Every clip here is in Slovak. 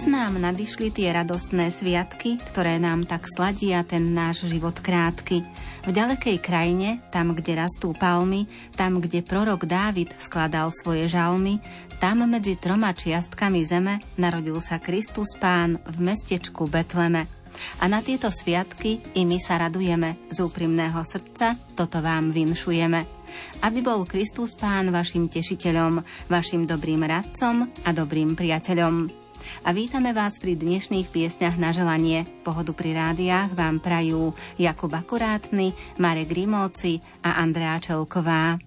Zas nám nadišli tie radostné sviatky, ktoré nám tak sladia ten náš život krátky. V ďalekej krajine, tam, kde rastú palmy, tam, kde prorok Dávid skladal svoje žalmy, tam medzi troma čiastkami zeme narodil sa Kristus Pán v mestečku Betleme. A na tieto sviatky i my sa radujeme z úprimného srdca, toto vám vinšujeme. Aby bol Kristus Pán vašim tešiteľom, vašim dobrým radcom a dobrým priateľom a vítame vás pri dnešných piesňach na želanie. Pohodu pri rádiách vám prajú Jakub Akurátny, Marek Rimóci a Andrea Čelková.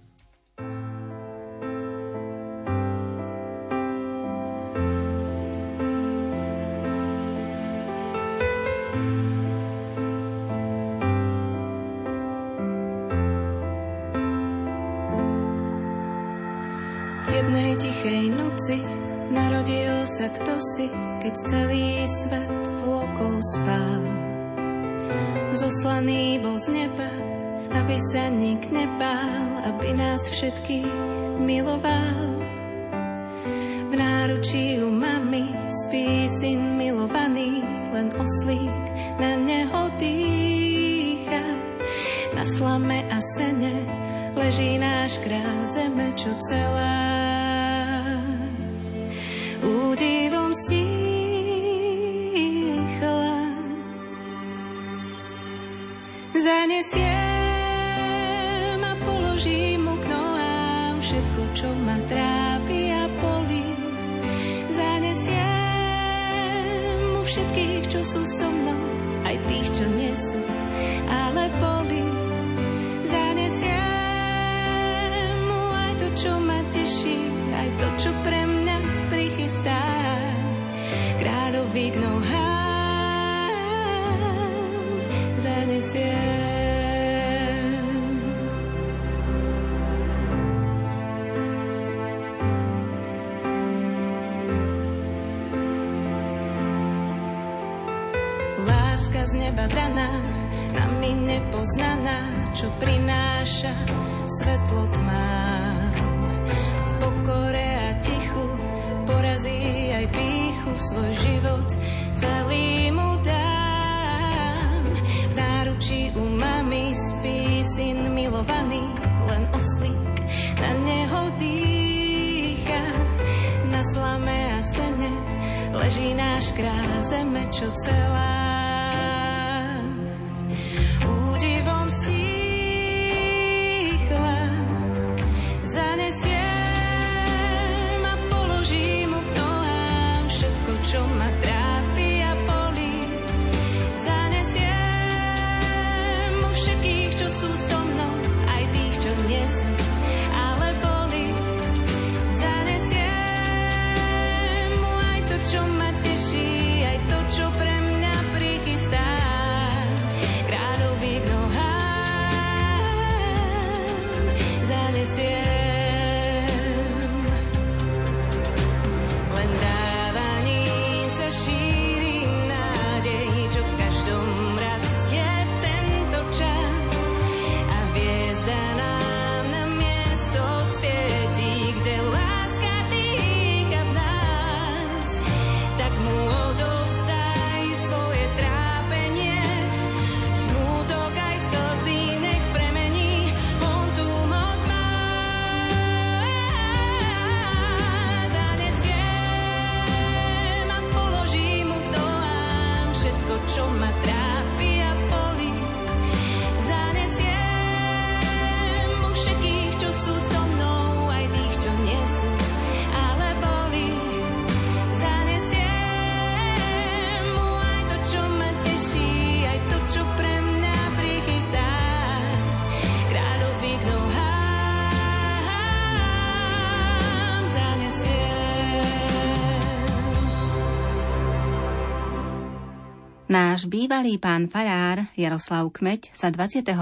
jednej tichej noci Narodil sa kto si, keď celý svet vôkol spal. Zoslaný bol z neba, aby sa nik nebál, aby nás všetkých miloval. V náručí u mami spí syn milovaný, len oslík na neho dýcha. Na slame a sene leží náš král zeme, čo celá sú so mnou, aj tých, čo nie sú, ale boli. Zanesiem mu aj to, čo ma teší, aj to, čo pre mňa chystá kráľovi k nohám zanesiem. Z neba daná, nami nepoznaná, čo prináša svetlo tmám. V pokore a tichu porazí aj píchu, svoj život celý mu dám. V náručí u mami spí syn milovaný, len oslík na neho dýcha. Na slame a sene leží náš král zeme, čo celá Náš bývalý pán farár Jaroslav Kmeď sa 21.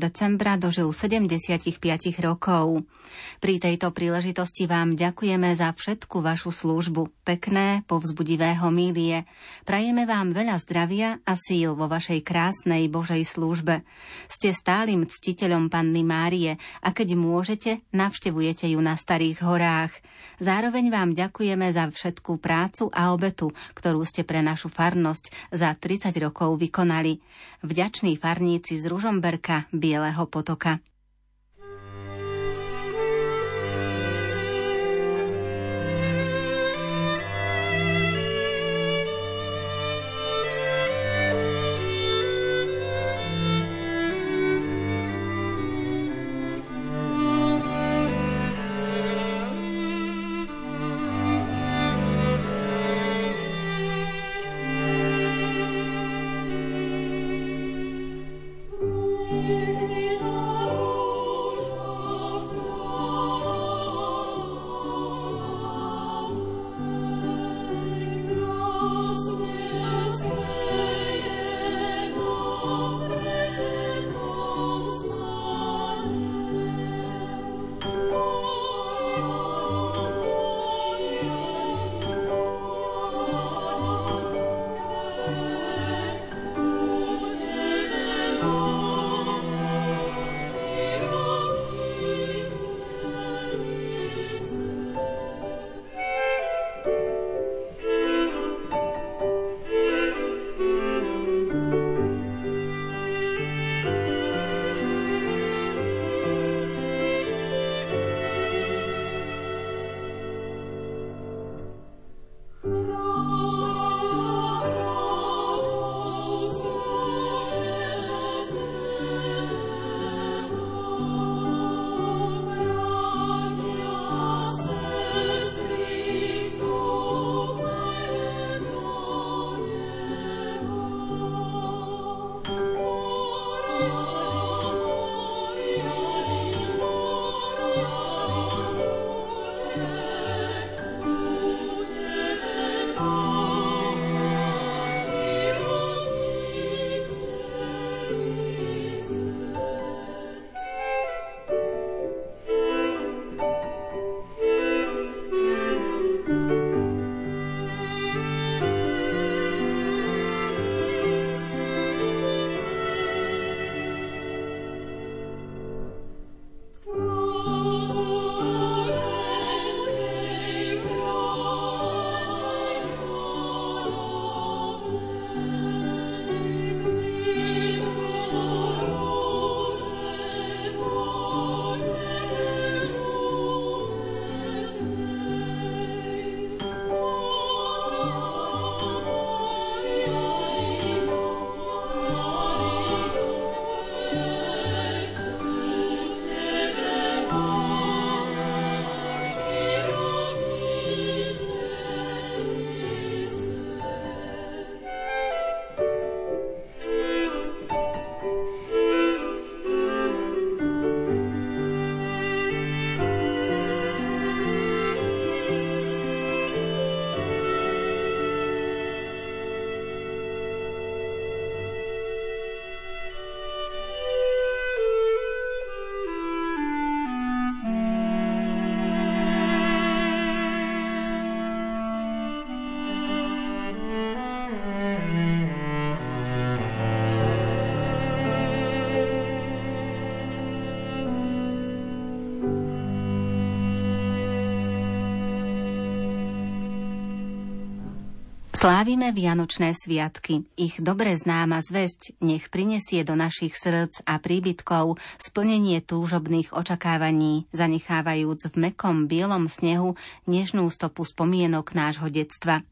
decembra dožil 75 rokov. Pri tejto príležitosti vám ďakujeme za všetku vašu službu, pekné, povzbudivé homílie. Prajeme vám veľa zdravia a síl vo vašej krásnej Božej službe. Ste stálym ctiteľom Panny Márie a keď môžete, navštevujete ju na Starých horách. Zároveň vám ďakujeme za všetkú prácu a obetu, ktorú ste pre našu farnosť za 30 rokov vykonali. Vďační farníci z Ružomberka Bieleho potoka. Slávime Vianočné sviatky. Ich dobre známa zväzť nech prinesie do našich srdc a príbytkov splnenie túžobných očakávaní, zanechávajúc v mekom bielom snehu nežnú stopu spomienok nášho detstva.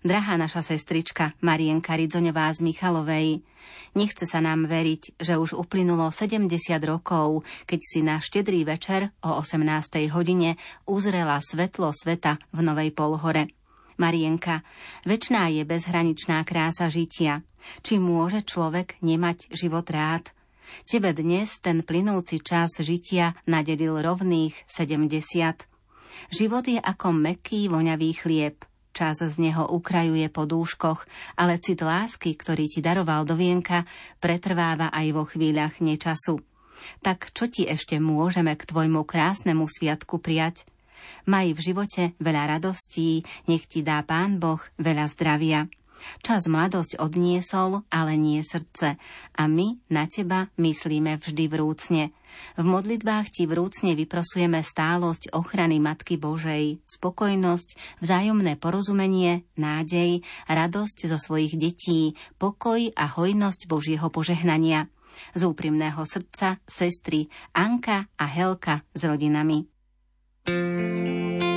Drahá naša sestrička Marienka Ridzoňová z Michalovej, nechce sa nám veriť, že už uplynulo 70 rokov, keď si na štedrý večer o 18. hodine uzrela svetlo sveta v Novej Polhore. Marienka, väčná je bezhraničná krása žitia. Či môže človek nemať život rád? Tebe dnes ten plynúci čas žitia nadelil rovných 70. Život je ako meký voňavý chlieb. čas z neho ukrajuje po dúškoch, ale cit lásky, ktorý ti daroval do vienka, pretrváva aj vo chvíľach nečasu. Tak čo ti ešte môžeme k tvojmu krásnemu sviatku prijať? Maj v živote veľa radostí, nech ti dá Pán Boh veľa zdravia. Čas mladosť odniesol, ale nie srdce. A my na teba myslíme vždy vrúcne. V modlitbách ti vrúcne vyprosujeme stálosť ochrany Matky Božej, spokojnosť, vzájomné porozumenie, nádej, radosť zo svojich detí, pokoj a hojnosť Božieho požehnania. Z úprimného srdca sestry Anka a Helka s rodinami. うん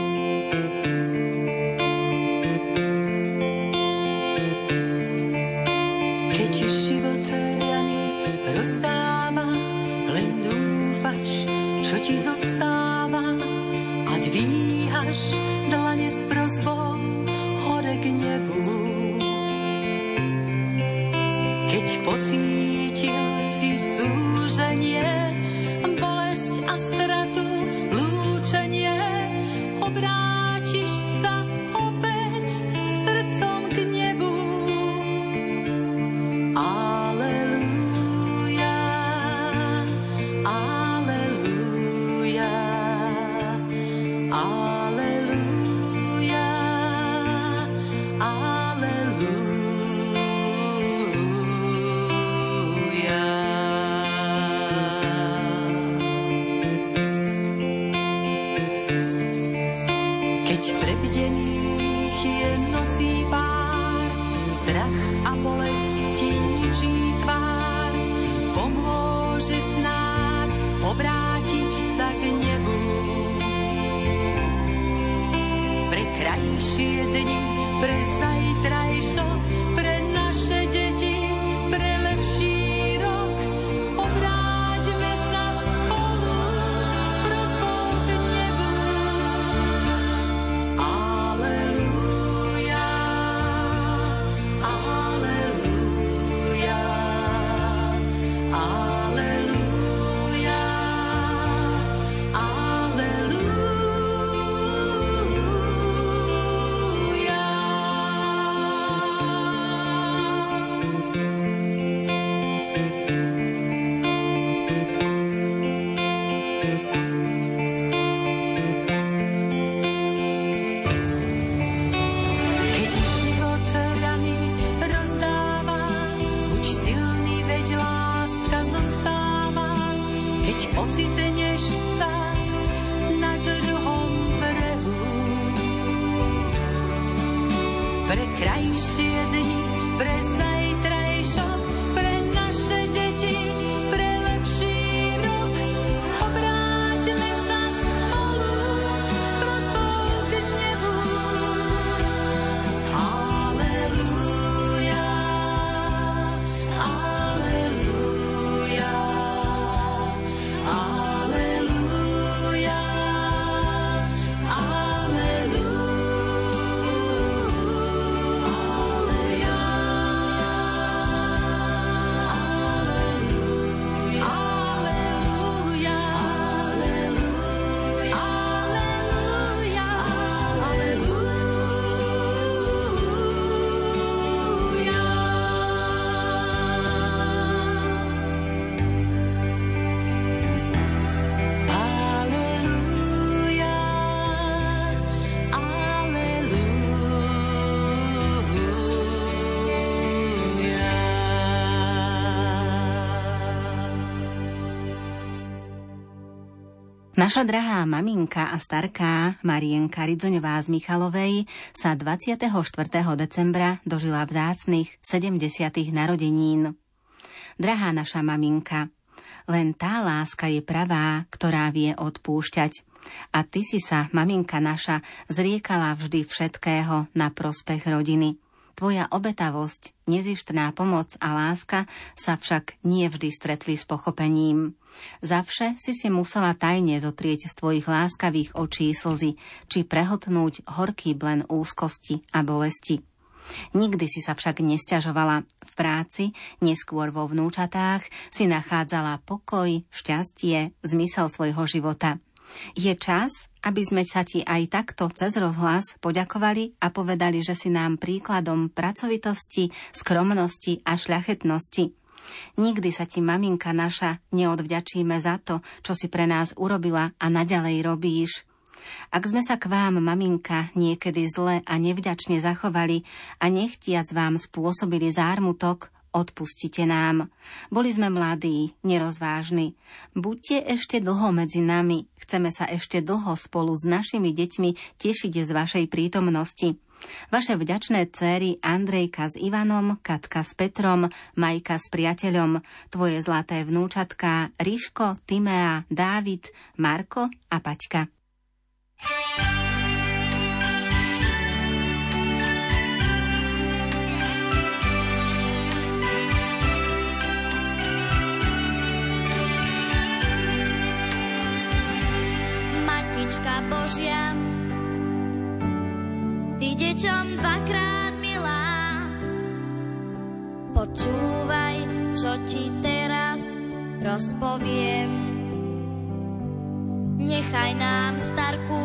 Naša drahá maminka a starká Marienka Ridzoňová z Michalovej sa 24. decembra dožila vzácnych 70. narodenín. Drahá naša maminka, len tá láska je pravá, ktorá vie odpúšťať. A ty si sa, maminka naša, zriekala vždy všetkého na prospech rodiny. Tvoja obetavosť, nezištná pomoc a láska sa však nie vždy stretli s pochopením. Zavše si si musela tajne zotrieť z tvojich láskavých očí slzy, či prehltnúť horký blen úzkosti a bolesti. Nikdy si sa však nestiažovala. V práci, neskôr vo vnúčatách, si nachádzala pokoj, šťastie, zmysel svojho života – Je čas, aby sme sa ti aj takto cez rozhlas poďakovali a povedali, že si nám príkladom pracovitosti, skromnosti a šľachetnosti. Nikdy sa ti, maminka naša, neodvďačíme za to, čo si pre nás urobila a naďalej robíš. Ak sme sa k vám, maminka, niekedy zle a nevďačne zachovali a nechtiac vám spôsobili zármutok, odpustite nám. Boli sme mladí, nerozvážni. Buďte ešte dlho medzi nami, chceme sa ešte dlho spolu s našimi deťmi tešiť z vašej prítomnosti. Vaše vďačné céry Andrejka s Ivanom, Katka s Petrom, Majka s priateľom, tvoje zlaté vnúčatká Ríško, Timea, Dávid, Marko a Paťka. Matička Božia, Ty deťom dvakrát milá, počúvaj, čo ti teraz rozpoviem. Nechaj nám starku,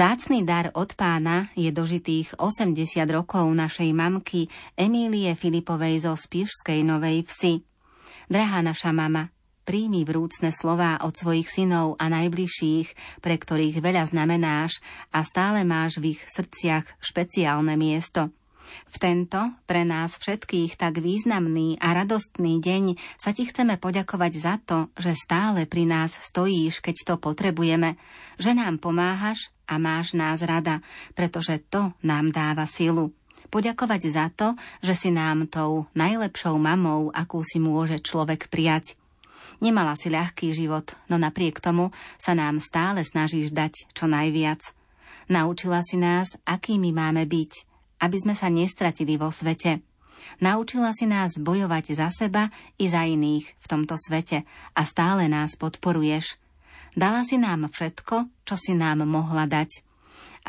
Vzácný dar od pána je dožitých 80 rokov našej mamky Emílie Filipovej zo Spišskej Novej Vsi. Drahá naša mama, príjmi vrúcne slová od svojich synov a najbližších, pre ktorých veľa znamenáš a stále máš v ich srdciach špeciálne miesto. V tento, pre nás všetkých tak významný a radostný deň sa ti chceme poďakovať za to, že stále pri nás stojíš, keď to potrebujeme, že nám pomáhaš a máš nás rada, pretože to nám dáva silu. Poďakovať za to, že si nám tou najlepšou mamou, akú si môže človek prijať. Nemala si ľahký život, no napriek tomu sa nám stále snažíš dať čo najviac. Naučila si nás, akými máme byť, aby sme sa nestratili vo svete. Naučila si nás bojovať za seba i za iných v tomto svete a stále nás podporuješ. Dala si nám všetko, čo si nám mohla dať.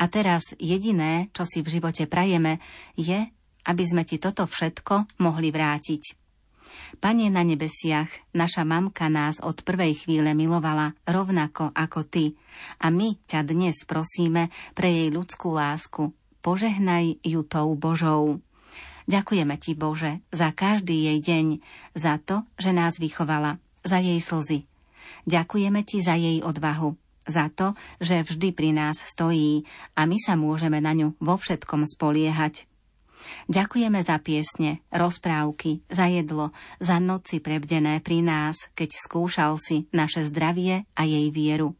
A teraz jediné, čo si v živote prajeme, je, aby sme ti toto všetko mohli vrátiť. Pane na nebesiach, naša mamka nás od prvej chvíle milovala rovnako ako ty a my ťa dnes prosíme pre jej ľudskú lásku. Požehnaj ju tou Božou. Ďakujeme ti, Bože, za každý jej deň, za to, že nás vychovala, za jej slzy, Ďakujeme ti za jej odvahu, za to, že vždy pri nás stojí a my sa môžeme na ňu vo všetkom spoliehať. Ďakujeme za piesne, rozprávky, za jedlo, za noci prebdené pri nás, keď skúšal si naše zdravie a jej vieru.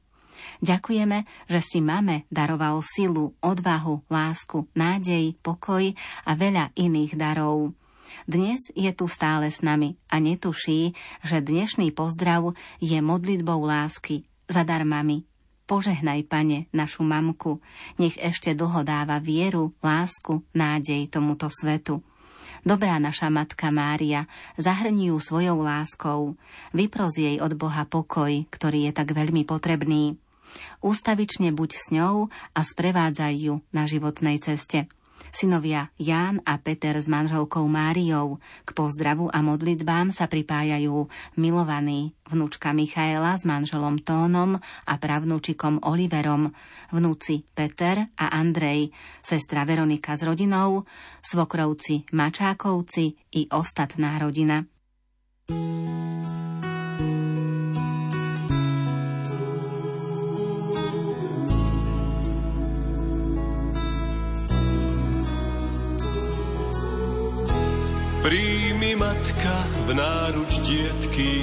Ďakujeme, že si mame daroval silu, odvahu, lásku, nádej, pokoj a veľa iných darov. Dnes je tu stále s nami a netuší, že dnešný pozdrav je modlitbou lásky zadarmami. Požehnaj, pane, našu mamku, nech ešte dlho dáva vieru, lásku, nádej tomuto svetu. Dobrá naša Matka Mária, zahrni ju svojou láskou, vypros jej od Boha pokoj, ktorý je tak veľmi potrebný. Ústavične buď s ňou a sprevádzaj ju na životnej ceste. Synovia Ján a Peter s manželkou Máriou. K pozdravu a modlitbám sa pripájajú milovaní vnúčka Michaela s manželom Tónom a pravnúčikom Oliverom, vnúci Peter a Andrej, sestra Veronika s rodinou, svokrovci Mačákovci i ostatná rodina. thank you Príjmi matka v náruč dietky,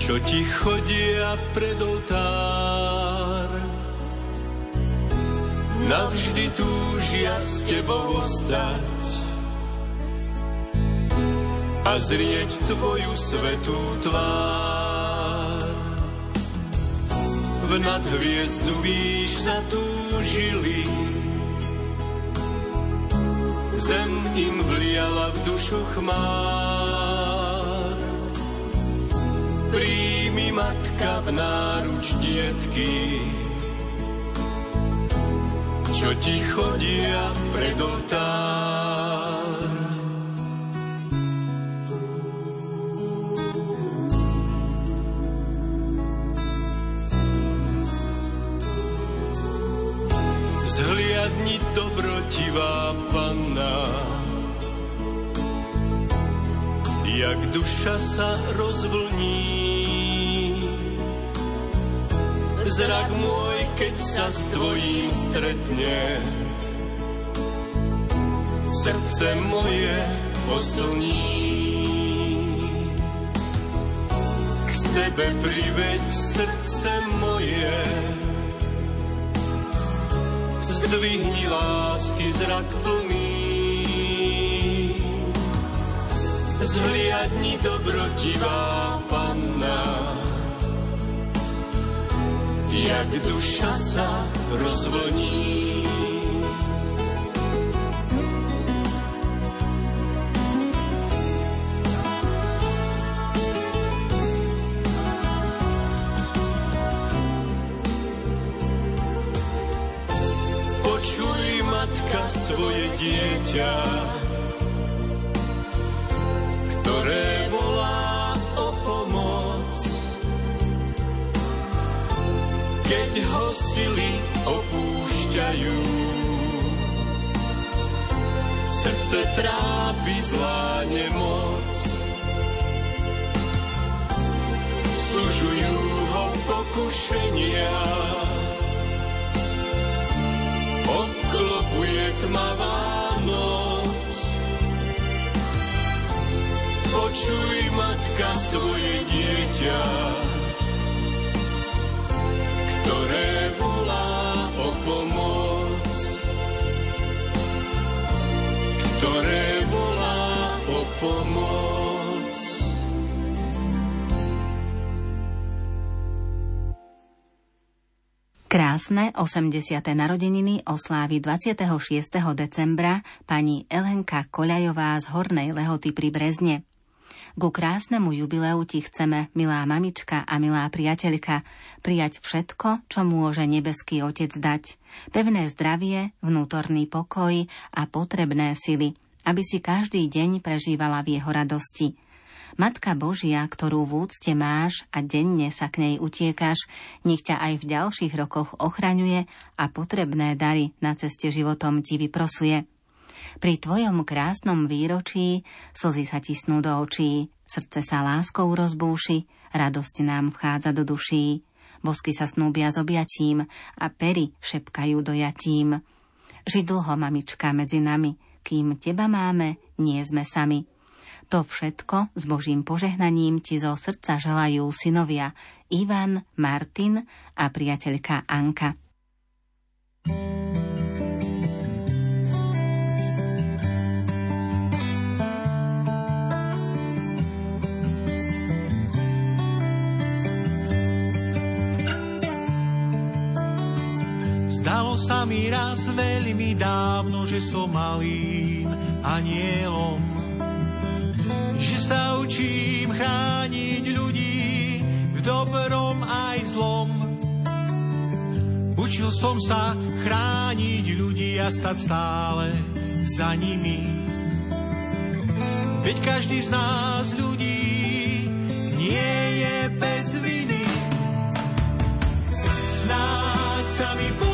čo ti chodia pred oltár. Navždy túžia s tebou ostať a zrieť tvoju svetú tvár. V nadhviezdu výš zatúžili, Zem im vliala v dušu chmár. Príjmi matka v náruč dietky, čo ti chodia pred oltár. Jak duša sa rozvlní. Zrak môj, keď sa s tvojím stretne, srdce moje poslní. K sebe priveď srdce moje, zdvihni lásky zrak plný. Zhliadni dobrotivá panna, jak duša sa rozvlní. svoje dieťa, sily opúšťajú, srdce trápi zlá nemoc. Sužujú ho pokušenia, obklopuje tmavá noc. Počuj, matka, svoje dieťa, pomoc. Krásne 80. narodeniny oslávi 26. decembra pani Elenka Koľajová z Hornej Lehoty pri Brezne. Ku krásnemu jubileu ti chceme, milá mamička a milá priateľka, prijať všetko, čo môže nebeský otec dať. Pevné zdravie, vnútorný pokoj a potrebné sily – aby si každý deň prežívala v jeho radosti. Matka Božia, ktorú v úcte máš a denne sa k nej utiekáš, nech ťa aj v ďalších rokoch ochraňuje a potrebné dary na ceste životom ti vyprosuje. Pri tvojom krásnom výročí slzy sa tisnú do očí, srdce sa láskou rozbúši, radosť nám vchádza do duší. Bosky sa snúbia s objatím a pery šepkajú dojatím. Ži dlho, mamička, medzi nami, kým teba máme, nie sme sami. To všetko s Božím požehnaním ti zo srdca želajú synovia Ivan, Martin a priateľka Anka. Zdalo sa mi raz veľmi dávno, že som malým anielom že sa učím chrániť ľudí v dobrom aj zlom. Učil som sa chrániť ľudí a stať stále za nimi. Veď každý z nás ľudí nie je bez viny. Snáď sa mi byť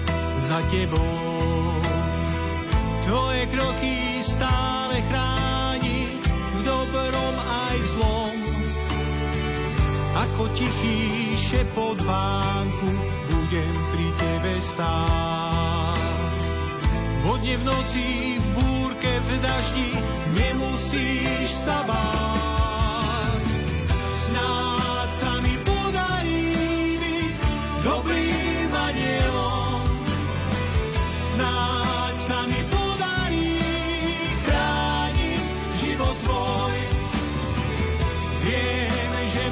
za tebou. Tvoje kroky stále chrániť v dobrom aj zlom. Ako tichý šepot vánku budem pri tebe stáť. Vodne v noci, v búrke, v daždi nemusíš sa báť.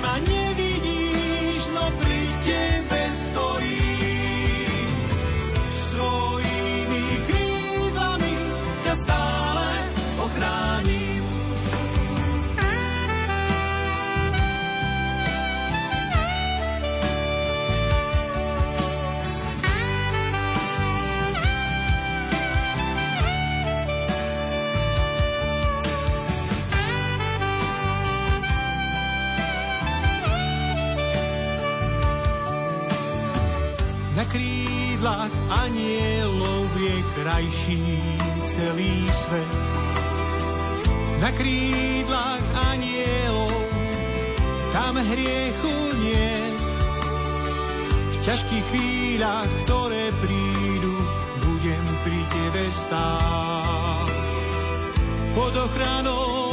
Krídlach Na krídlach anielov tam hriechu nie. V ťažkých chvíľach, ktoré prídu, budem pri tebe stáť. Pod ochranou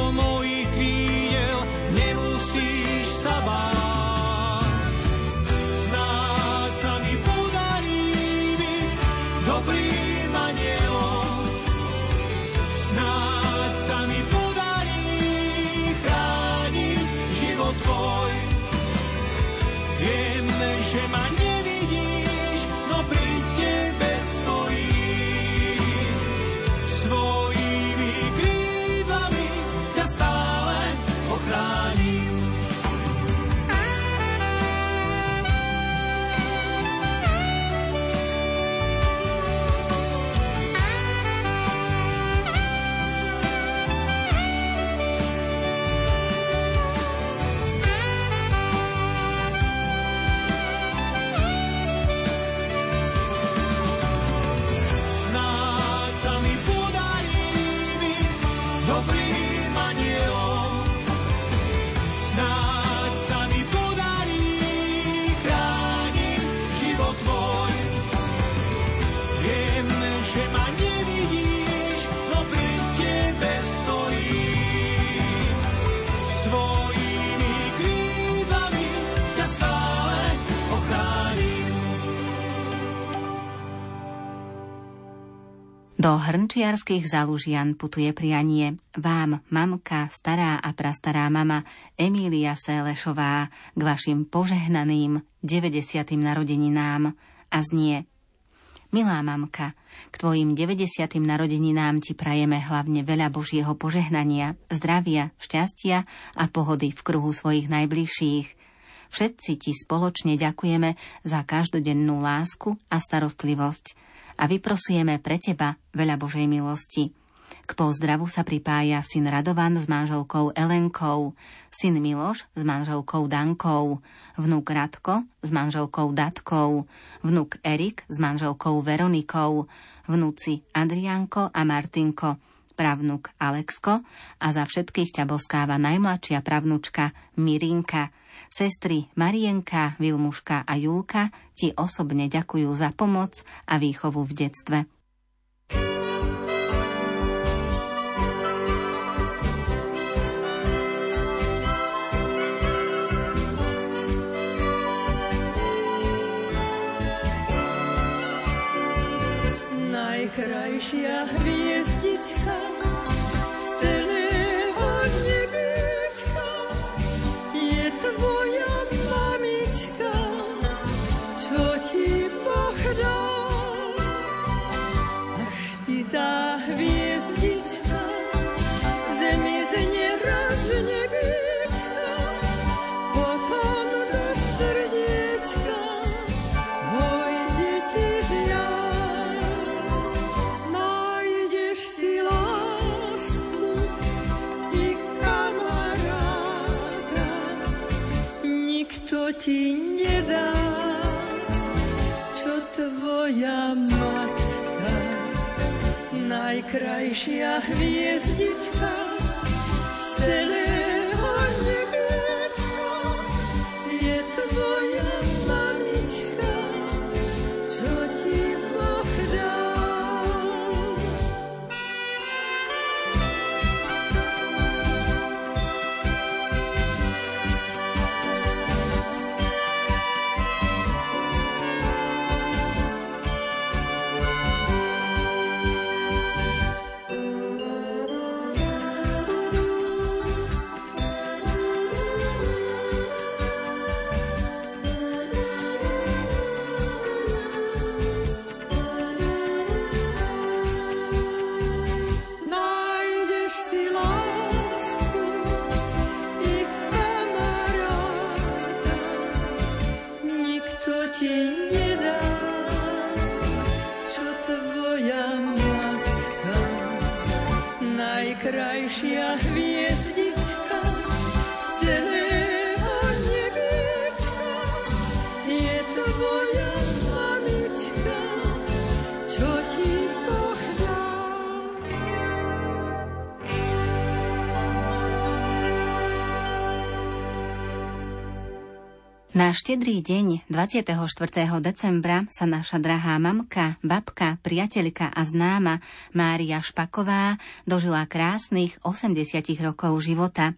Do hrnčiarských zalužian putuje prianie vám, mamka, stará a prastará mama Emília Sélešová k vašim požehnaným 90. narodeninám a znie Milá mamka, k tvojim 90. narodeninám ti prajeme hlavne veľa Božieho požehnania, zdravia, šťastia a pohody v kruhu svojich najbližších. Všetci ti spoločne ďakujeme za každodennú lásku a starostlivosť a vyprosujeme pre teba veľa Božej milosti. K pozdravu sa pripája syn Radovan s manželkou Elenkou, syn Miloš s manželkou Dankou, vnúk Radko s manželkou Datkou, vnúk Erik s manželkou Veronikou, vnúci Adrianko a Martinko, pravnúk Alexko a za všetkých ťa boskáva najmladšia pravnúčka Mirinka – Sestry Marienka, Vilmuška a Julka ti osobne ďakujú za pomoc a výchovu v detstve. Najkrajšia hviezdička z celé Na štedrý deň 24. decembra sa naša drahá mamka, babka, priateľka a známa Mária Špaková dožila krásnych 80 rokov života.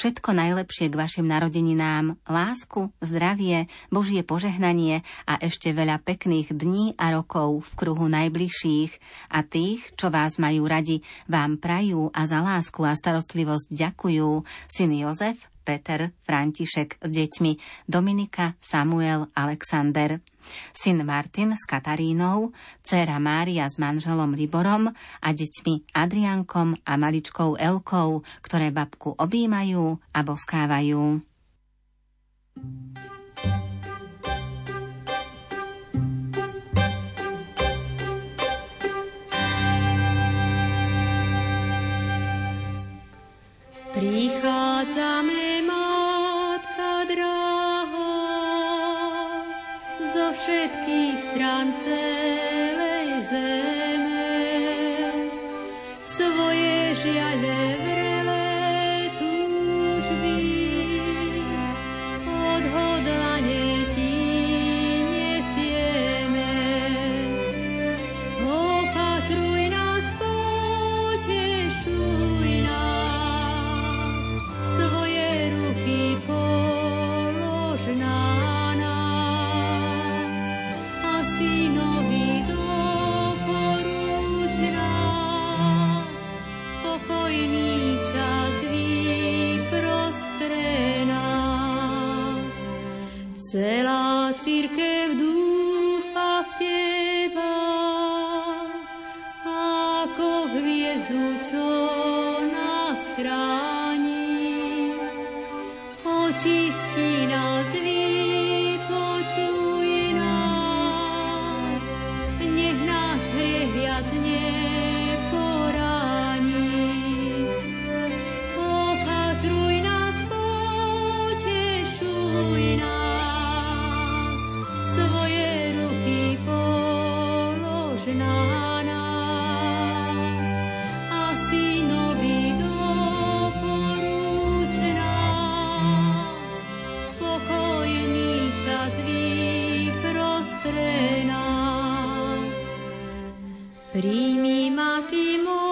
Všetko najlepšie k vašim narodeninám, lásku, zdravie, Božie požehnanie a ešte veľa pekných dní a rokov v kruhu najbližších a tých, čo vás majú radi, vám prajú a za lásku a starostlivosť ďakujú syn Jozef, Peter, František s deťmi, Dominika, Samuel, Alexander, syn Martin s Katarínou, dcéra Mária s manželom Liborom a deťmi Adriankom a maličkou Elkou, ktoré babku objímajú a boskávajú. Prichádzame, Príjmi, Matky, moľb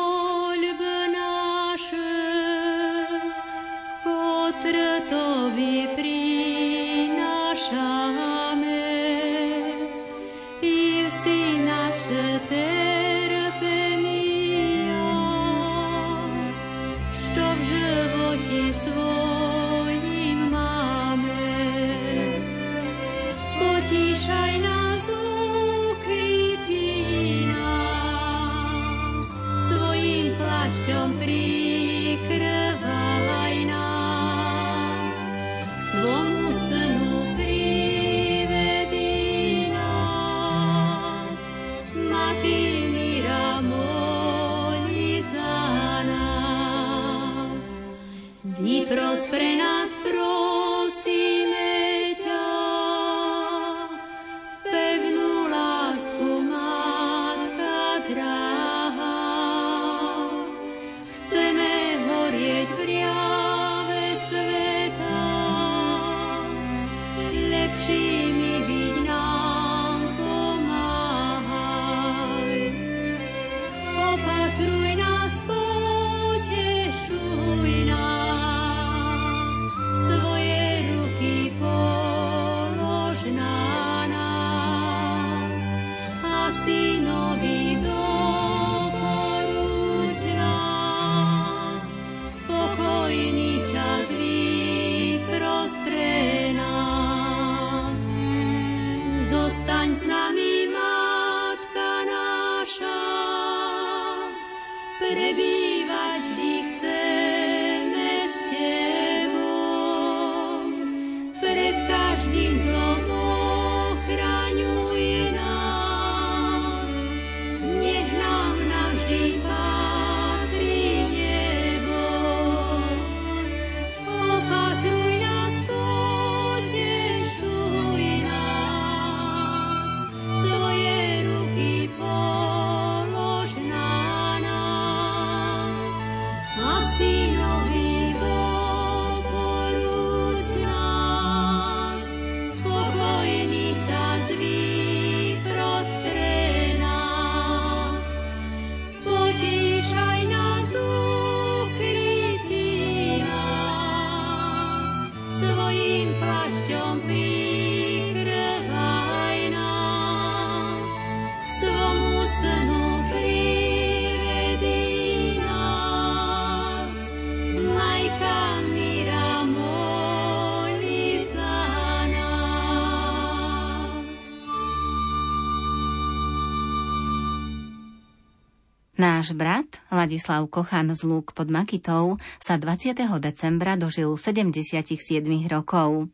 Náš brat, Ladislav Kochan z Lúk pod Makitou, sa 20. decembra dožil 77 rokov.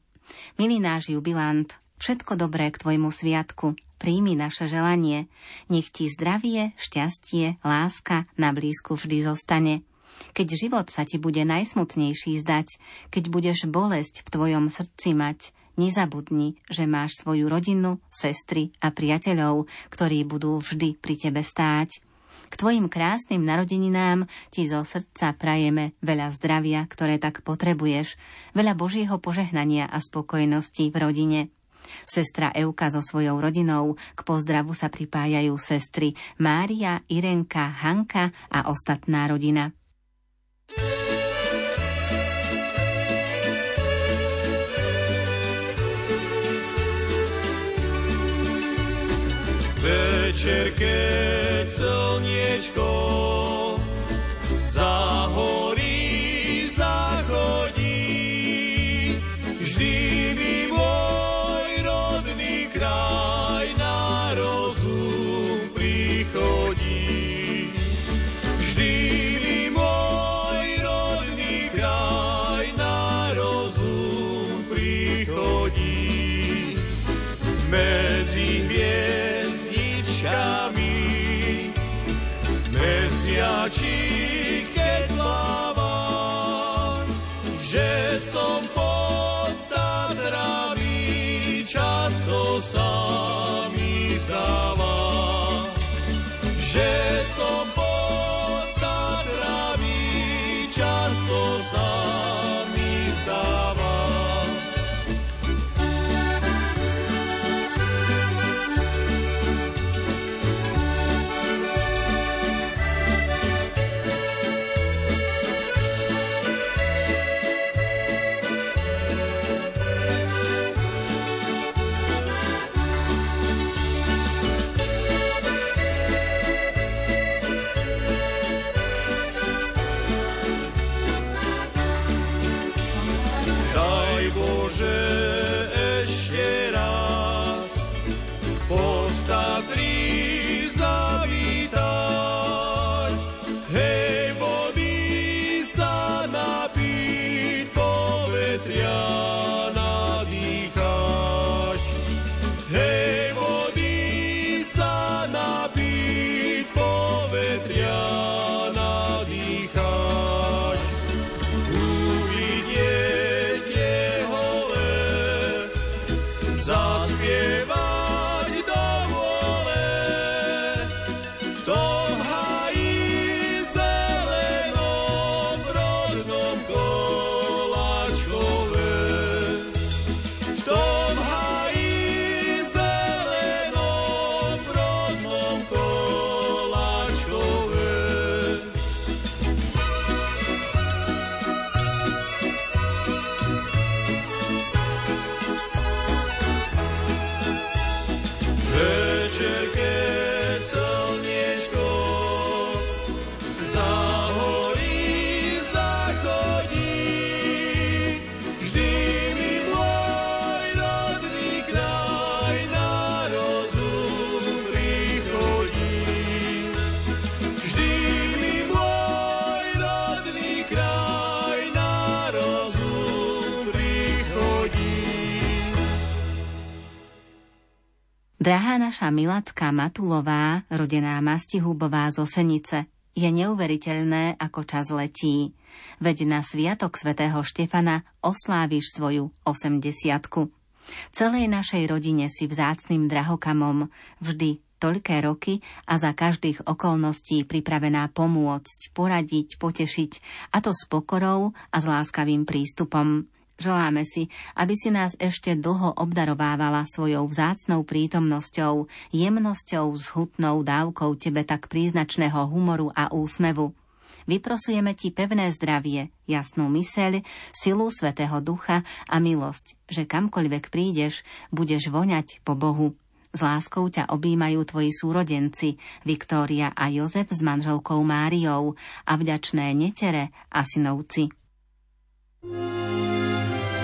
Milý náš jubilant, všetko dobré k tvojmu sviatku. Príjmi naše želanie. Nech ti zdravie, šťastie, láska na blízku vždy zostane. Keď život sa ti bude najsmutnejší zdať, keď budeš bolesť v tvojom srdci mať, nezabudni, že máš svoju rodinu, sestry a priateľov, ktorí budú vždy pri tebe stáť. K tvojim krásnym narodeninám ti zo srdca prajeme veľa zdravia, ktoré tak potrebuješ, veľa Božieho požehnania a spokojnosti v rodine. Sestra Euka so svojou rodinou k pozdravu sa pripájajú sestry Mária, Irenka, Hanka a ostatná rodina. Večer, keď Francesco naša Milatka Matulová, rodená Mastihubová z Osenice, je neuveriteľné, ako čas letí. Veď na sviatok svätého Štefana osláviš svoju osemdesiatku. Celej našej rodine si vzácným drahokamom vždy toľké roky a za každých okolností pripravená pomôcť, poradiť, potešiť, a to s pokorou a s láskavým prístupom. Želáme si, aby si nás ešte dlho obdarovávala svojou vzácnou prítomnosťou, jemnosťou, zhutnou dávkou tebe tak príznačného humoru a úsmevu. Vyprosujeme ti pevné zdravie, jasnú myseľ, silu Svetého Ducha a milosť, že kamkoľvek prídeš, budeš voňať po Bohu. S láskou ťa objímajú tvoji súrodenci, Viktória a Jozef s manželkou Máriou a vďačné netere a synovci. Kráľov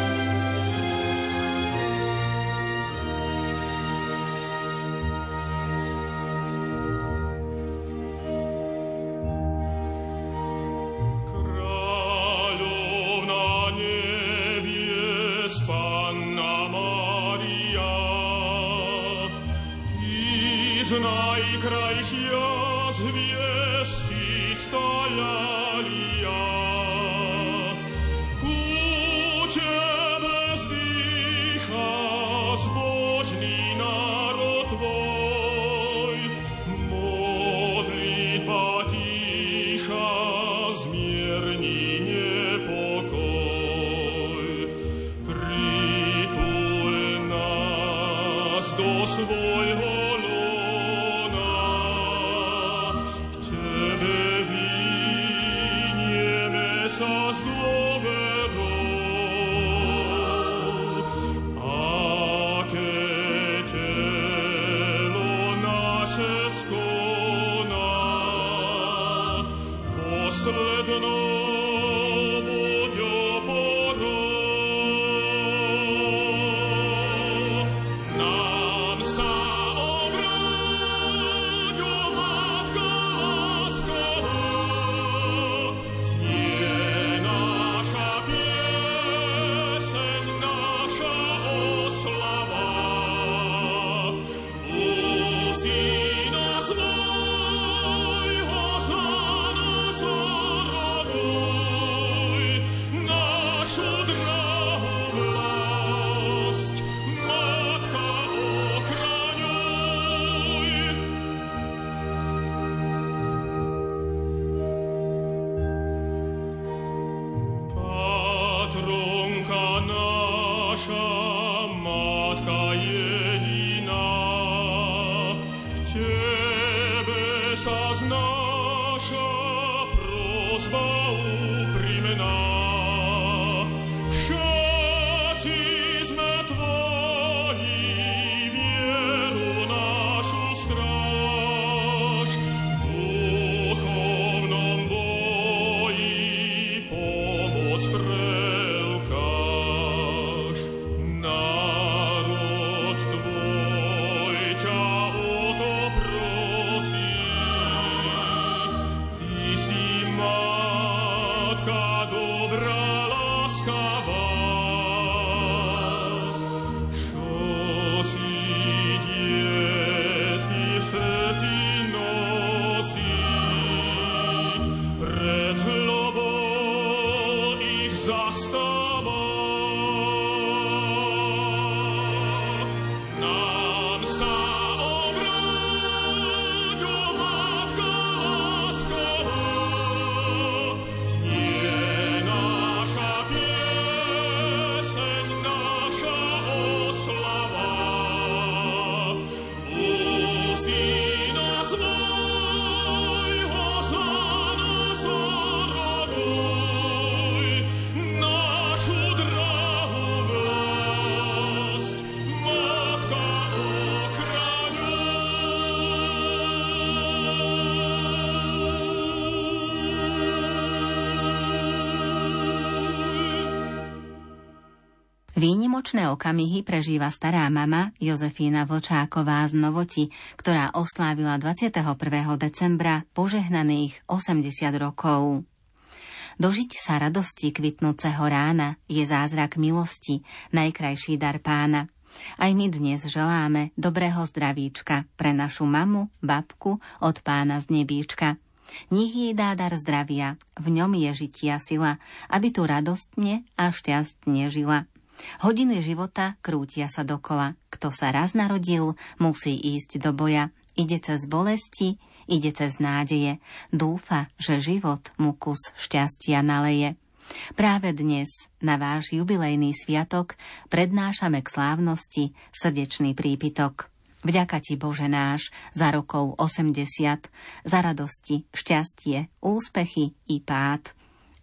Výnimočné okamihy prežíva stará mama Jozefína Vlčáková z Novoti, ktorá oslávila 21. decembra požehnaných 80 rokov. Dožiť sa radosti kvitnúceho rána je zázrak milosti, najkrajší dar pána. Aj my dnes želáme dobrého zdravíčka pre našu mamu, babku od pána z nebíčka. Nech jej dá dar zdravia, v ňom je žitia sila, aby tu radostne a šťastne žila. Hodiny života krútia sa dokola. Kto sa raz narodil, musí ísť do boja. Ide cez bolesti, ide cez nádeje. Dúfa, že život mu kus šťastia naleje. Práve dnes, na váš jubilejný sviatok, prednášame k slávnosti srdečný prípitok. Vďaka ti, Bože náš, za rokov 80, za radosti, šťastie, úspechy i pád.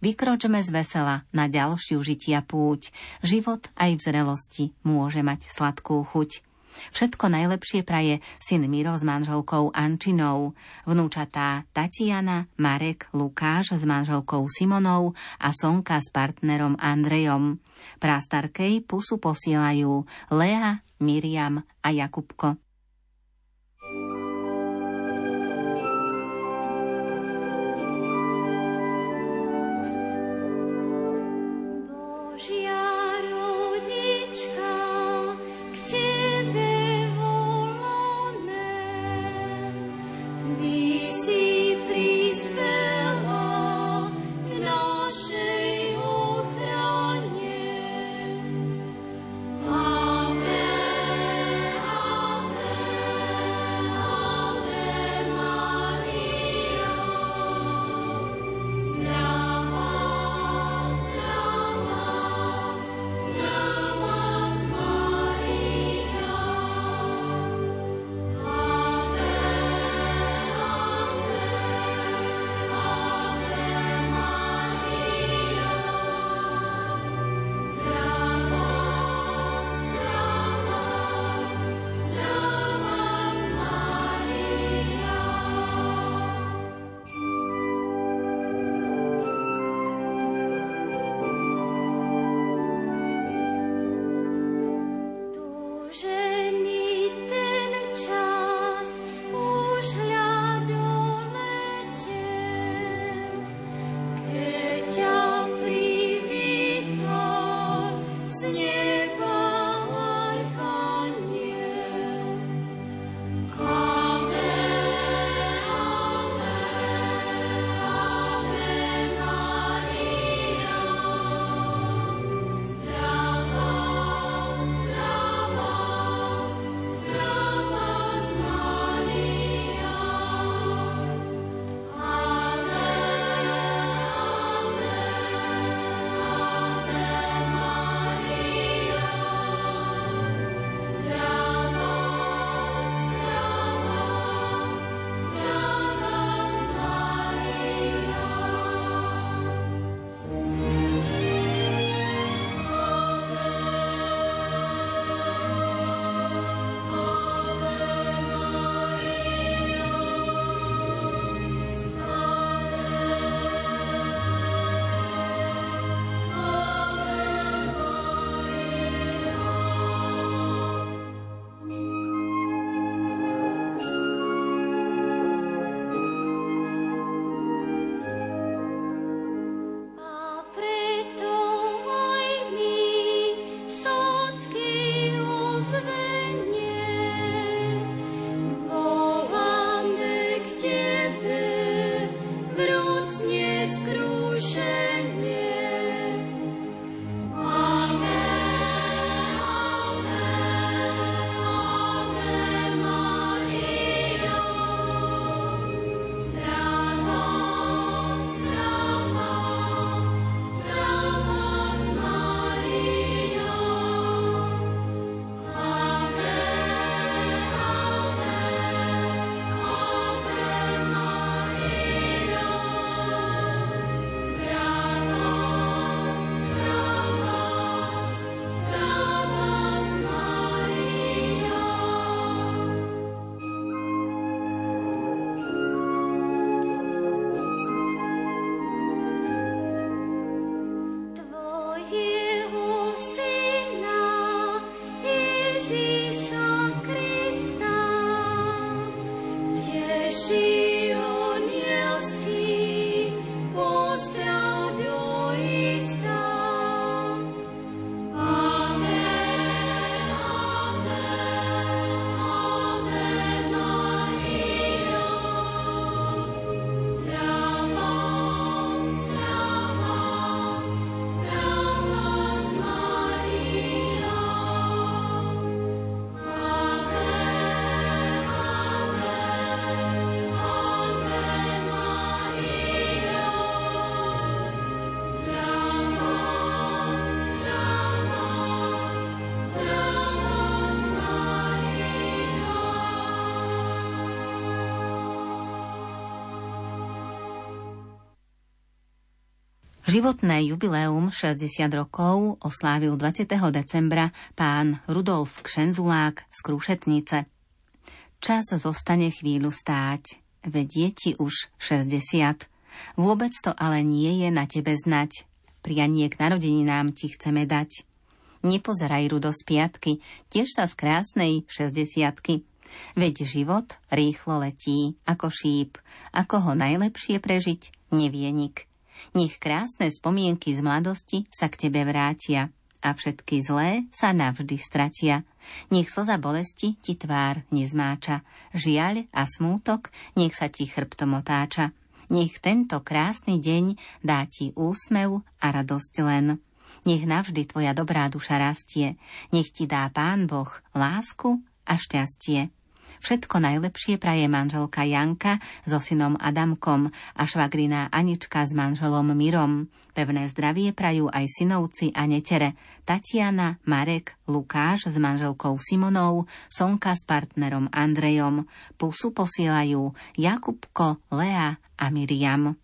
Vykročme z vesela na ďalšiu žitia púť. Život aj v zrelosti môže mať sladkú chuť. Všetko najlepšie praje syn Miro s manželkou Ančinou, vnúčatá Tatiana, Marek, Lukáš s manželkou Simonou a Sonka s partnerom Andrejom. Prástarkej pusu posielajú Lea, Miriam a Jakubko. Životné jubileum 60 rokov oslávil 20. decembra pán Rudolf Kšenzulák z Krúšetnice. Čas zostane chvíľu stáť, veď je ti už 60. Vôbec to ale nie je na tebe znať. Prianie k narodeninám ti chceme dať. Nepozeraj Rudo z piatky, tiež sa z krásnej 60 Veď život rýchlo letí, ako šíp, ako ho najlepšie prežiť, nevie nik. Nech krásne spomienky z mladosti sa k tebe vrátia a všetky zlé sa navždy stratia. Nech slza bolesti ti tvár nezmáča, žiaľ a smútok nech sa ti chrbtom otáča. Nech tento krásny deň dá ti úsmev a radosť len. Nech navždy tvoja dobrá duša rastie, nech ti dá Pán Boh lásku a šťastie. Všetko najlepšie praje manželka Janka so synom Adamkom a švagrina Anička s manželom Mirom. Pevné zdravie prajú aj synovci a netere Tatiana, Marek, Lukáš s manželkou Simonou, Sonka s partnerom Andrejom. Pusu posielajú Jakubko, Lea a Miriam.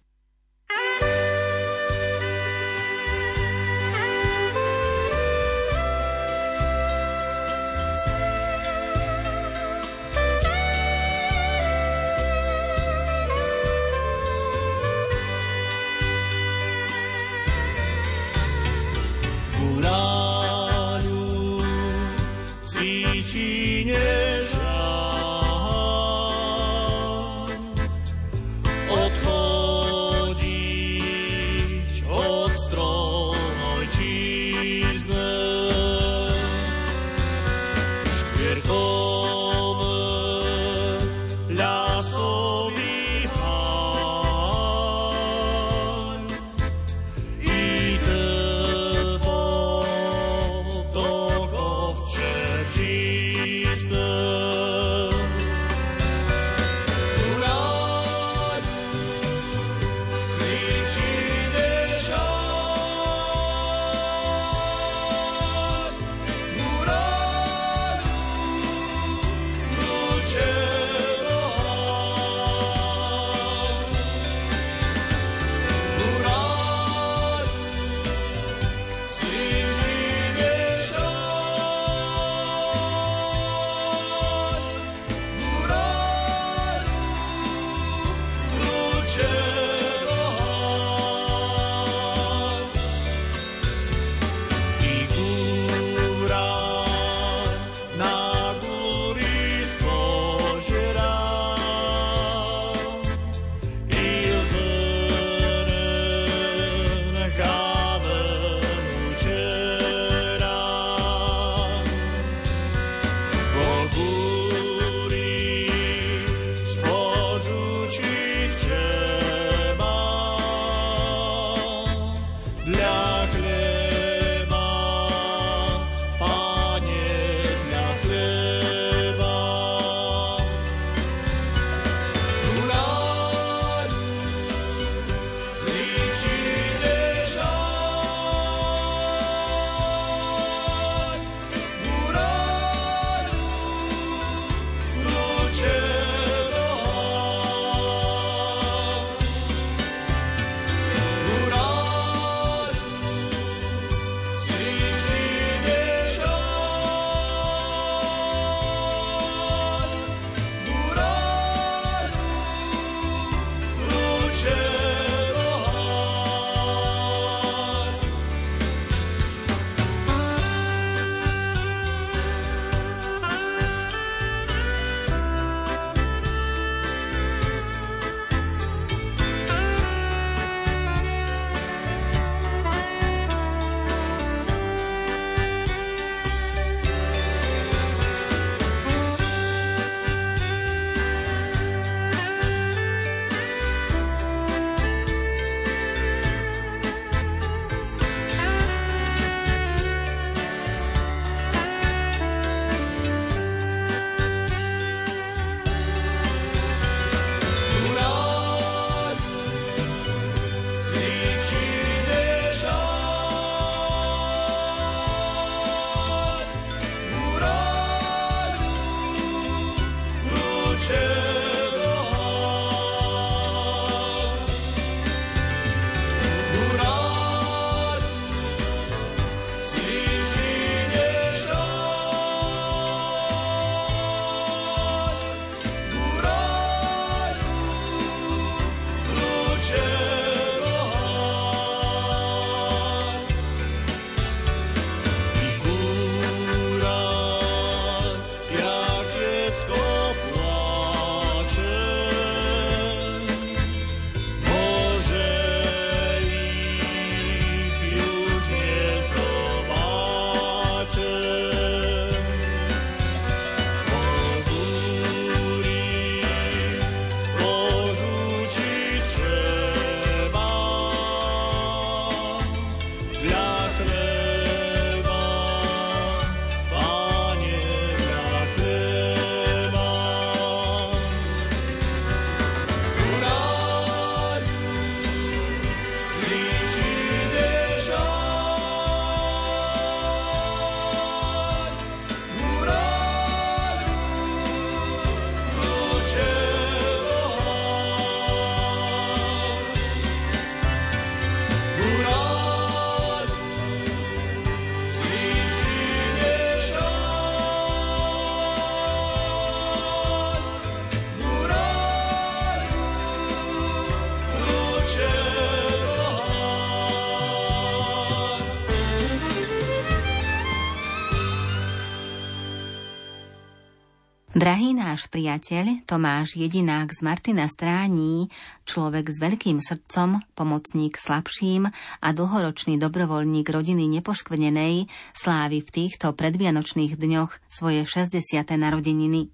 Drahý náš priateľ Tomáš Jedinák z Martina Strání, človek s veľkým srdcom, pomocník slabším a dlhoročný dobrovoľník rodiny nepoškvrnenej, slávi v týchto predvianočných dňoch svoje 60. narodeniny.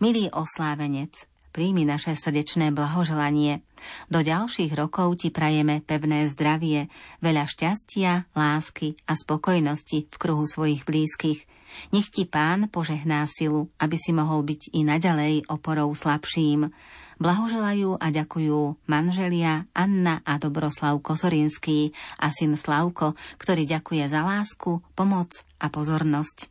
Milý oslávenec, príjmi naše srdečné blahoželanie. Do ďalších rokov ti prajeme pevné zdravie, veľa šťastia, lásky a spokojnosti v kruhu svojich blízkych – nech ti pán požehná silu, aby si mohol byť i naďalej oporou slabším. Blahoželajú a ďakujú manželia Anna a Dobroslav Kosorinský a syn Slavko, ktorý ďakuje za lásku, pomoc a pozornosť.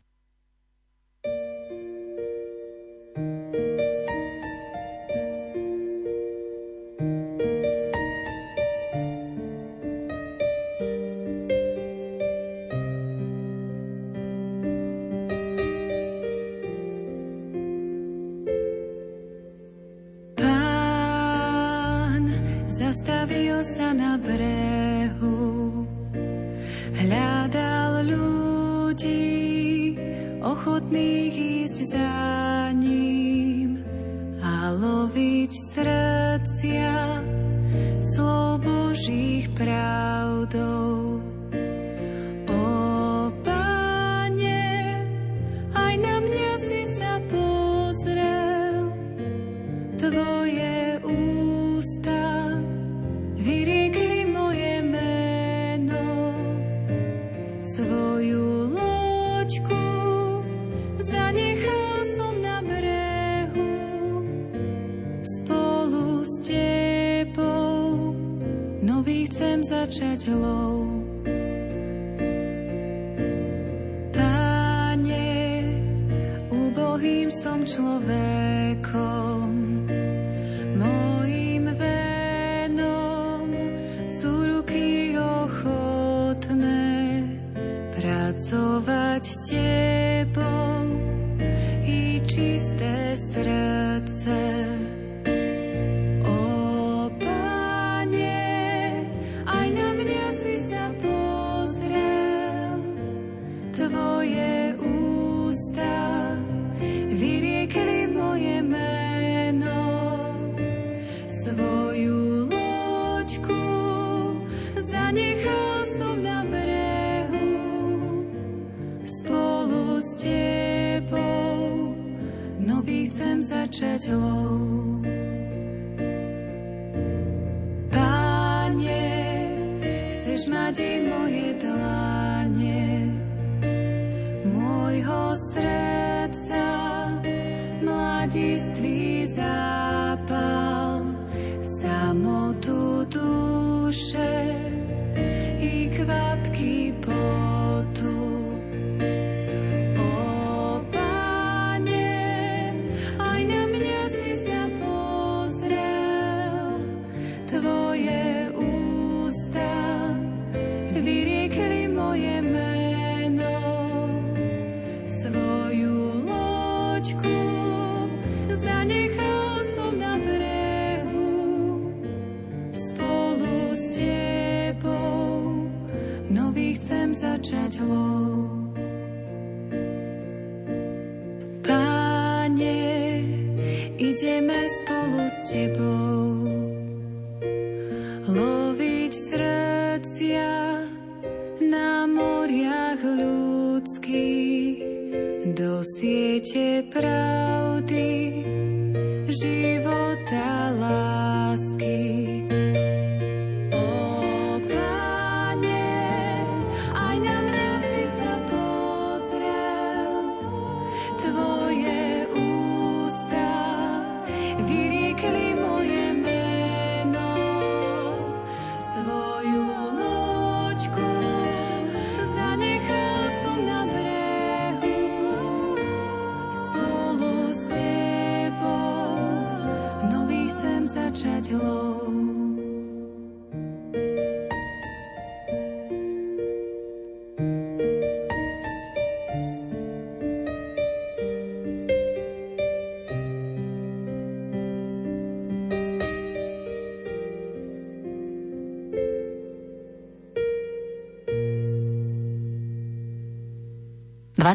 začať lov.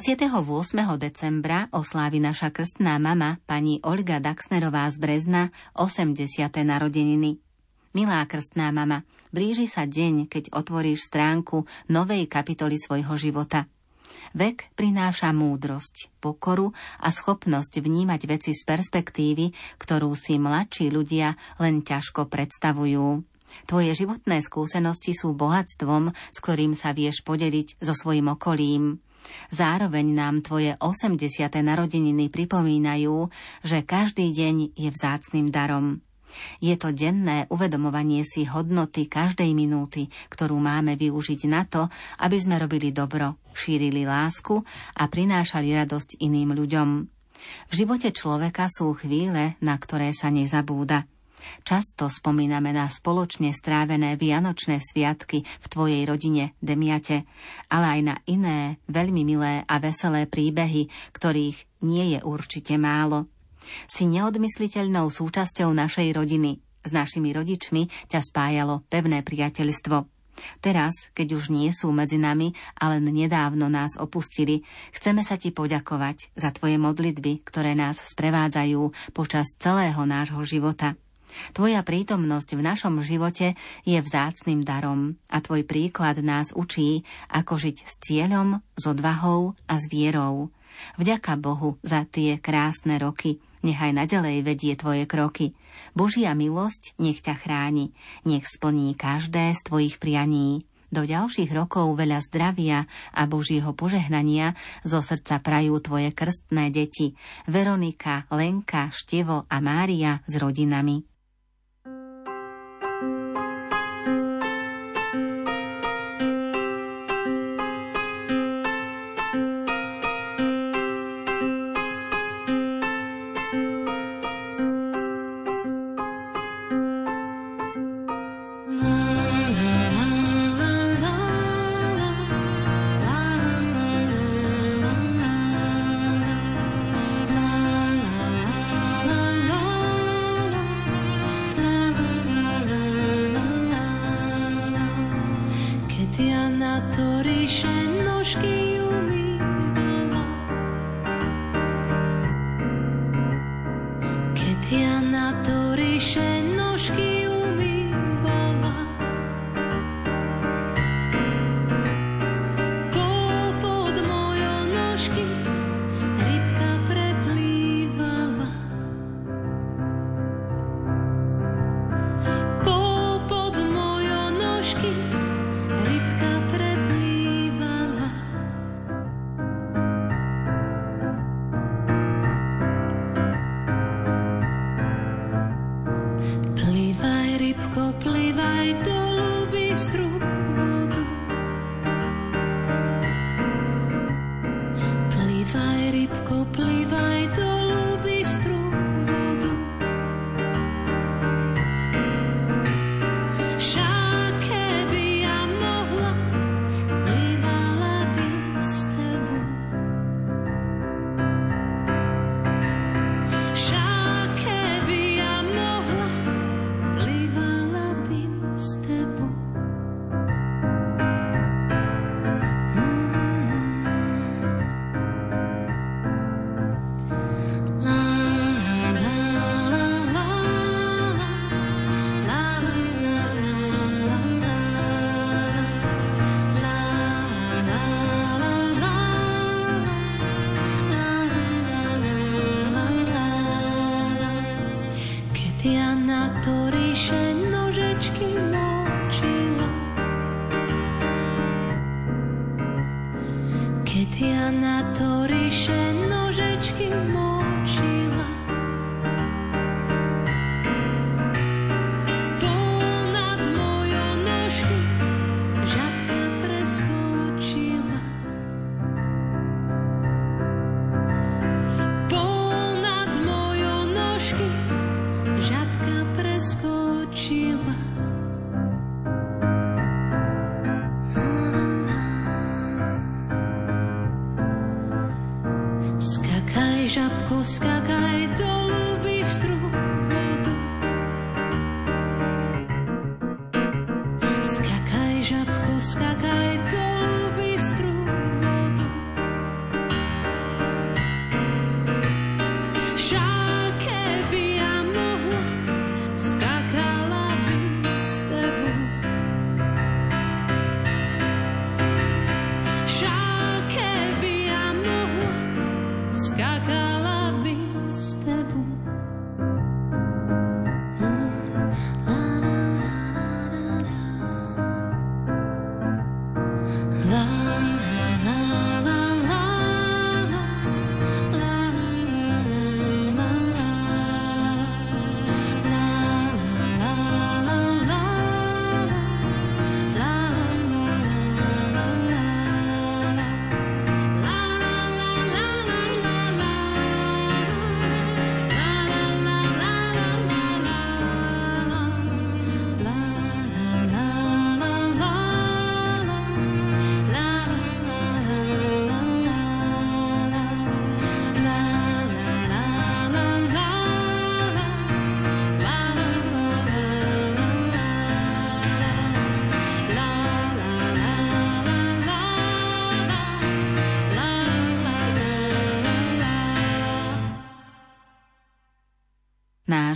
28. decembra oslávi naša krstná mama, pani Olga Daxnerová z Brezna, 80. narodeniny. Milá krstná mama, blíži sa deň, keď otvoríš stránku novej kapitoly svojho života. Vek prináša múdrosť, pokoru a schopnosť vnímať veci z perspektívy, ktorú si mladší ľudia len ťažko predstavujú. Tvoje životné skúsenosti sú bohatstvom, s ktorým sa vieš podeliť so svojim okolím. Zároveň nám tvoje 80. narodeniny pripomínajú, že každý deň je vzácným darom. Je to denné uvedomovanie si hodnoty každej minúty, ktorú máme využiť na to, aby sme robili dobro, šírili lásku a prinášali radosť iným ľuďom. V živote človeka sú chvíle, na ktoré sa nezabúda – Často spomíname na spoločne strávené vianočné sviatky v tvojej rodine, Demiate, ale aj na iné, veľmi milé a veselé príbehy, ktorých nie je určite málo. Si neodmysliteľnou súčasťou našej rodiny. S našimi rodičmi ťa spájalo pevné priateľstvo. Teraz, keď už nie sú medzi nami a len nedávno nás opustili, chceme sa ti poďakovať za tvoje modlitby, ktoré nás sprevádzajú počas celého nášho života. Tvoja prítomnosť v našom živote je vzácným darom a tvoj príklad nás učí, ako žiť s cieľom, s odvahou a s vierou. Vďaka Bohu za tie krásne roky. Nechaj nadalej vedie tvoje kroky. Božia milosť nech ťa chráni. Nech splní každé z tvojich prianí. Do ďalších rokov veľa zdravia a Božieho požehnania zo srdca prajú tvoje krstné deti Veronika, Lenka, Števo a Mária s rodinami. Keď ja na to ríše nožečky močila,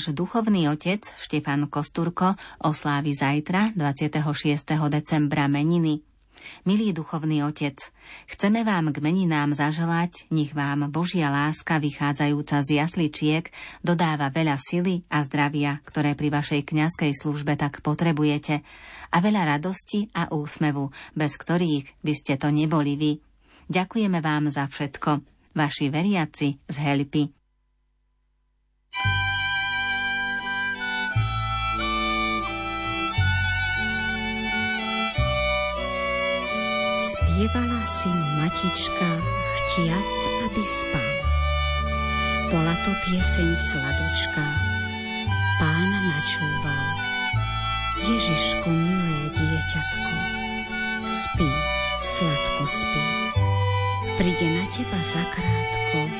Náš duchovný otec Štefan Kosturko oslávi zajtra 26. decembra meniny. Milý duchovný otec, chceme vám k meninám zaželať, nech vám Božia láska vychádzajúca z jasličiek dodáva veľa sily a zdravia, ktoré pri vašej kňazskej službe tak potrebujete, a veľa radosti a úsmevu, bez ktorých by ste to neboli vy. Ďakujeme vám za všetko. Vaši veriaci z Helpy. Spievala si matička, chtiac, aby spal. Bola to pieseň sladočka, pána načúval. Ježišku, milé dieťatko, spí, sladko spí. Príde na teba zakrátko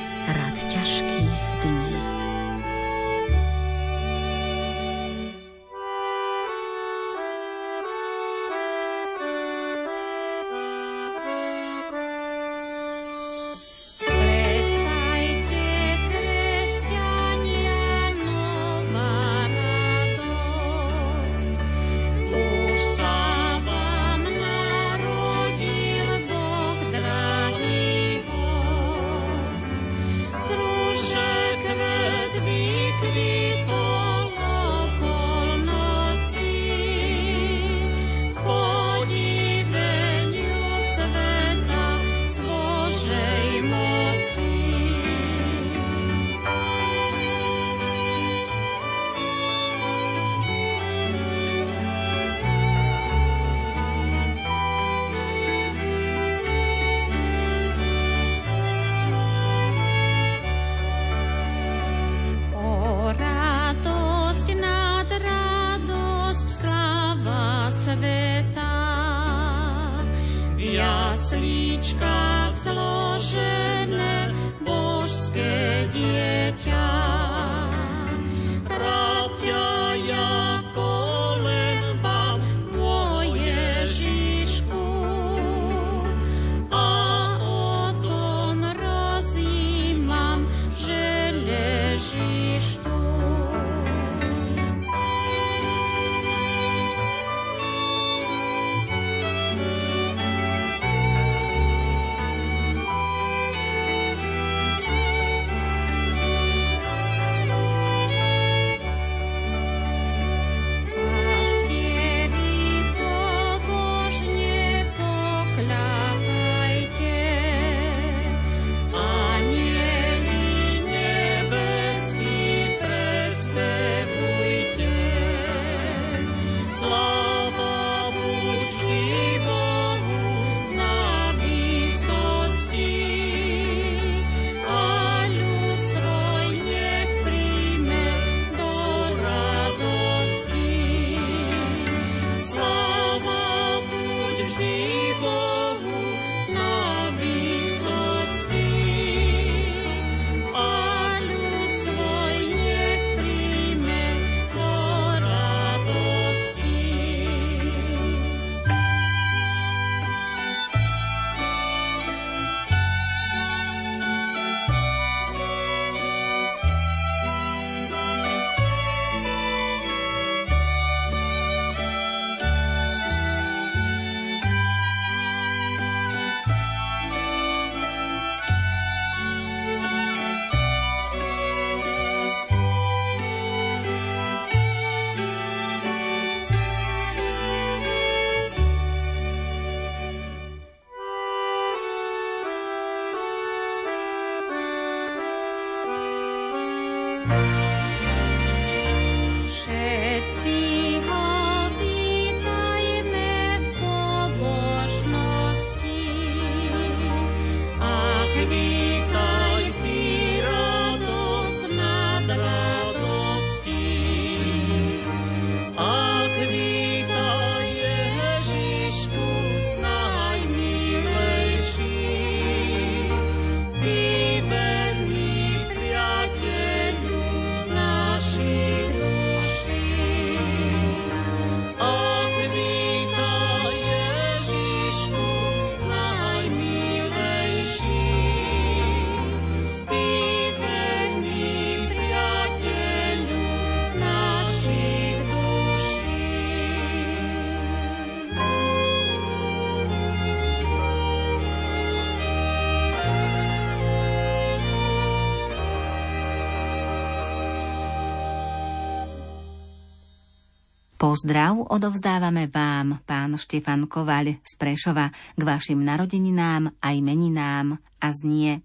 Pozdrav odovzdávame vám, pán Štefan Kovaľ z Prešova, k vašim narodeninám aj meninám a znie.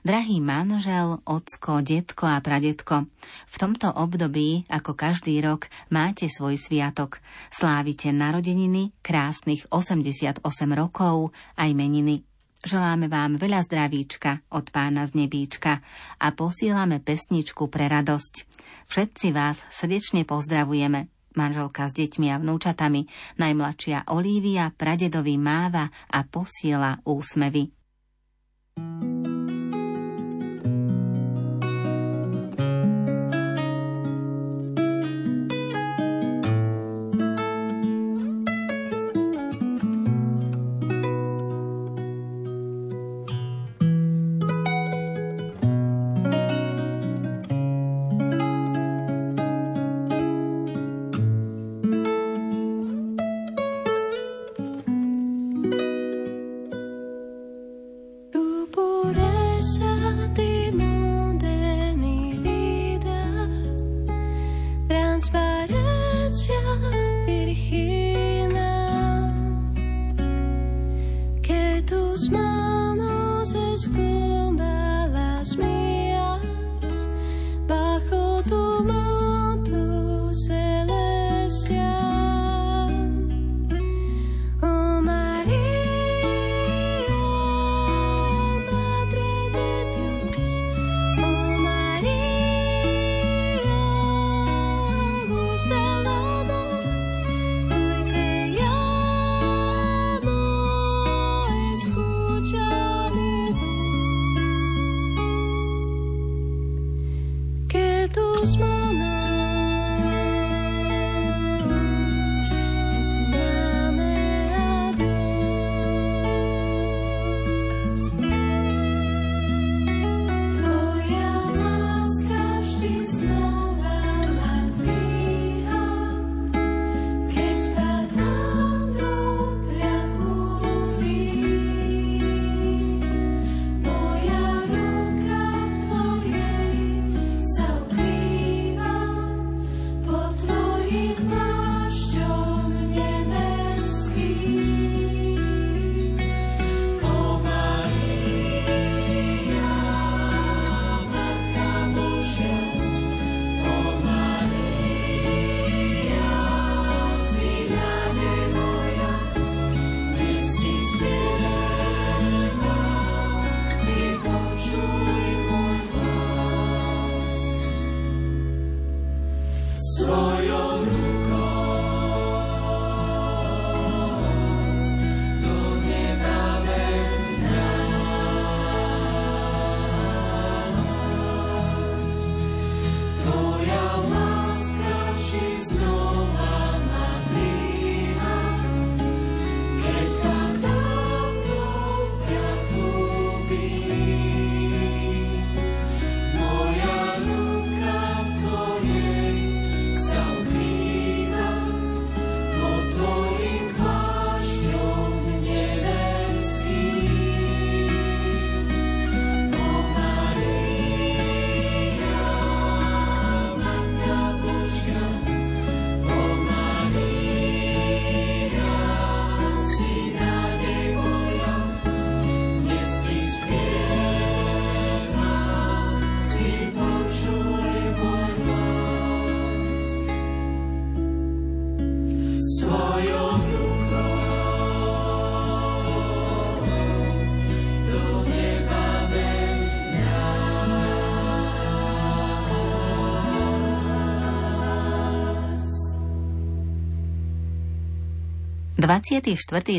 Drahý manžel, ocko, detko a pradetko, v tomto období, ako každý rok, máte svoj sviatok. Slávite narodeniny, krásnych 88 rokov, aj meniny. Želáme vám veľa zdravíčka od pána z nebíčka a posílame pesničku pre radosť. Všetci vás srdečne pozdravujeme manželka s deťmi a vnúčatami, najmladšia Olívia pradedovi máva a posiela úsmevy.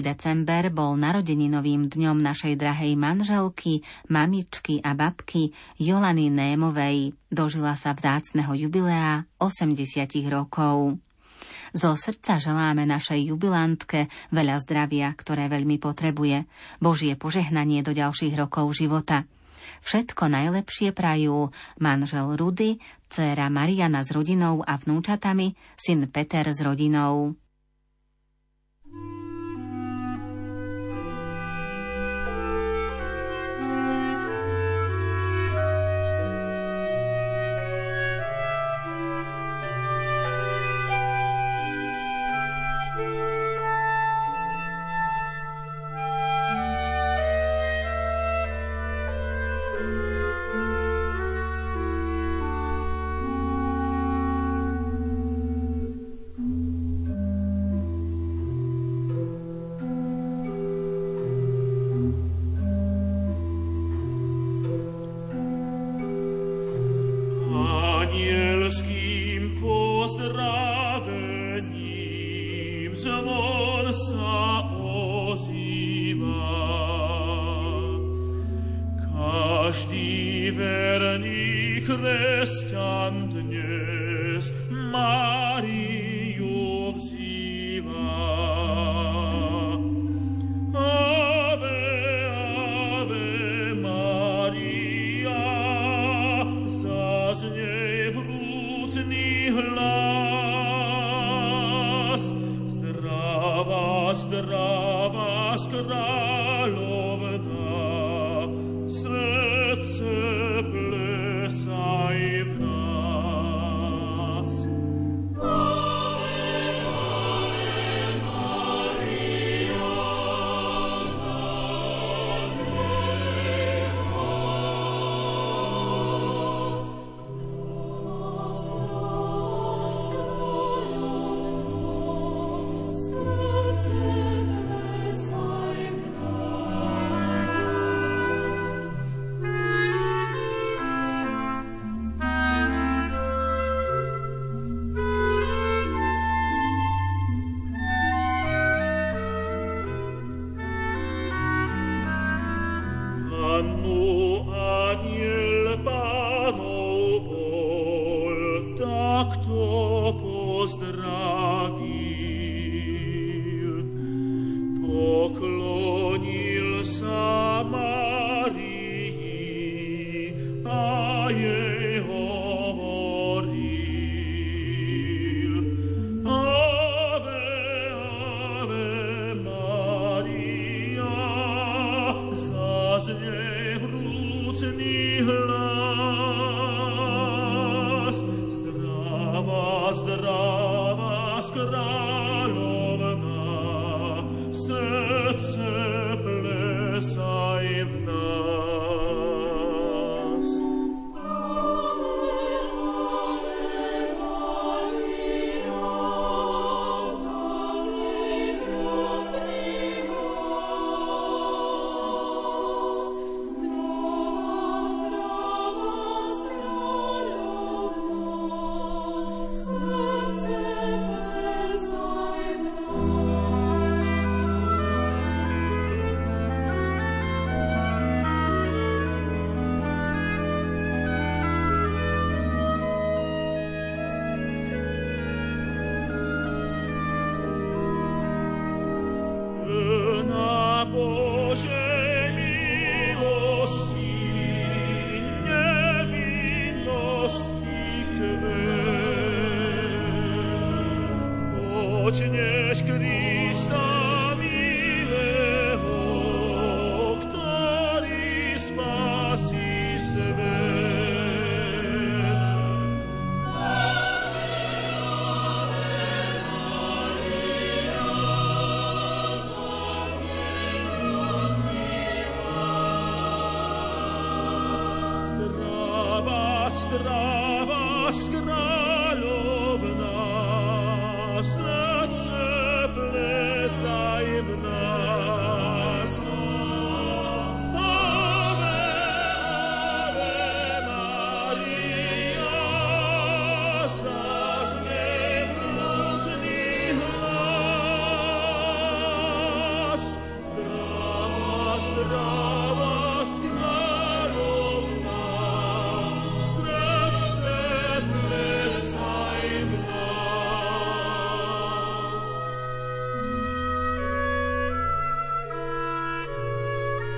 December bol narodeninovým dňom našej drahej manželky, mamičky a babky Jolany Némovej. Dožila sa vzácneho jubilea 80 rokov. Zo srdca želáme našej jubilantke veľa zdravia, ktoré veľmi potrebuje, Božie požehnanie do ďalších rokov života. Všetko najlepšie prajú manžel Rudy, dcéra Mariana s rodinou a vnúčatami, syn Peter s rodinou. thank you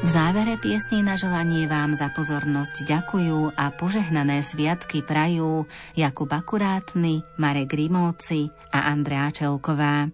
V závere piesní na želanie vám za pozornosť ďakujú a požehnané sviatky prajú Jakub Akurátny, Marek Grimovci a Andrea Čelková.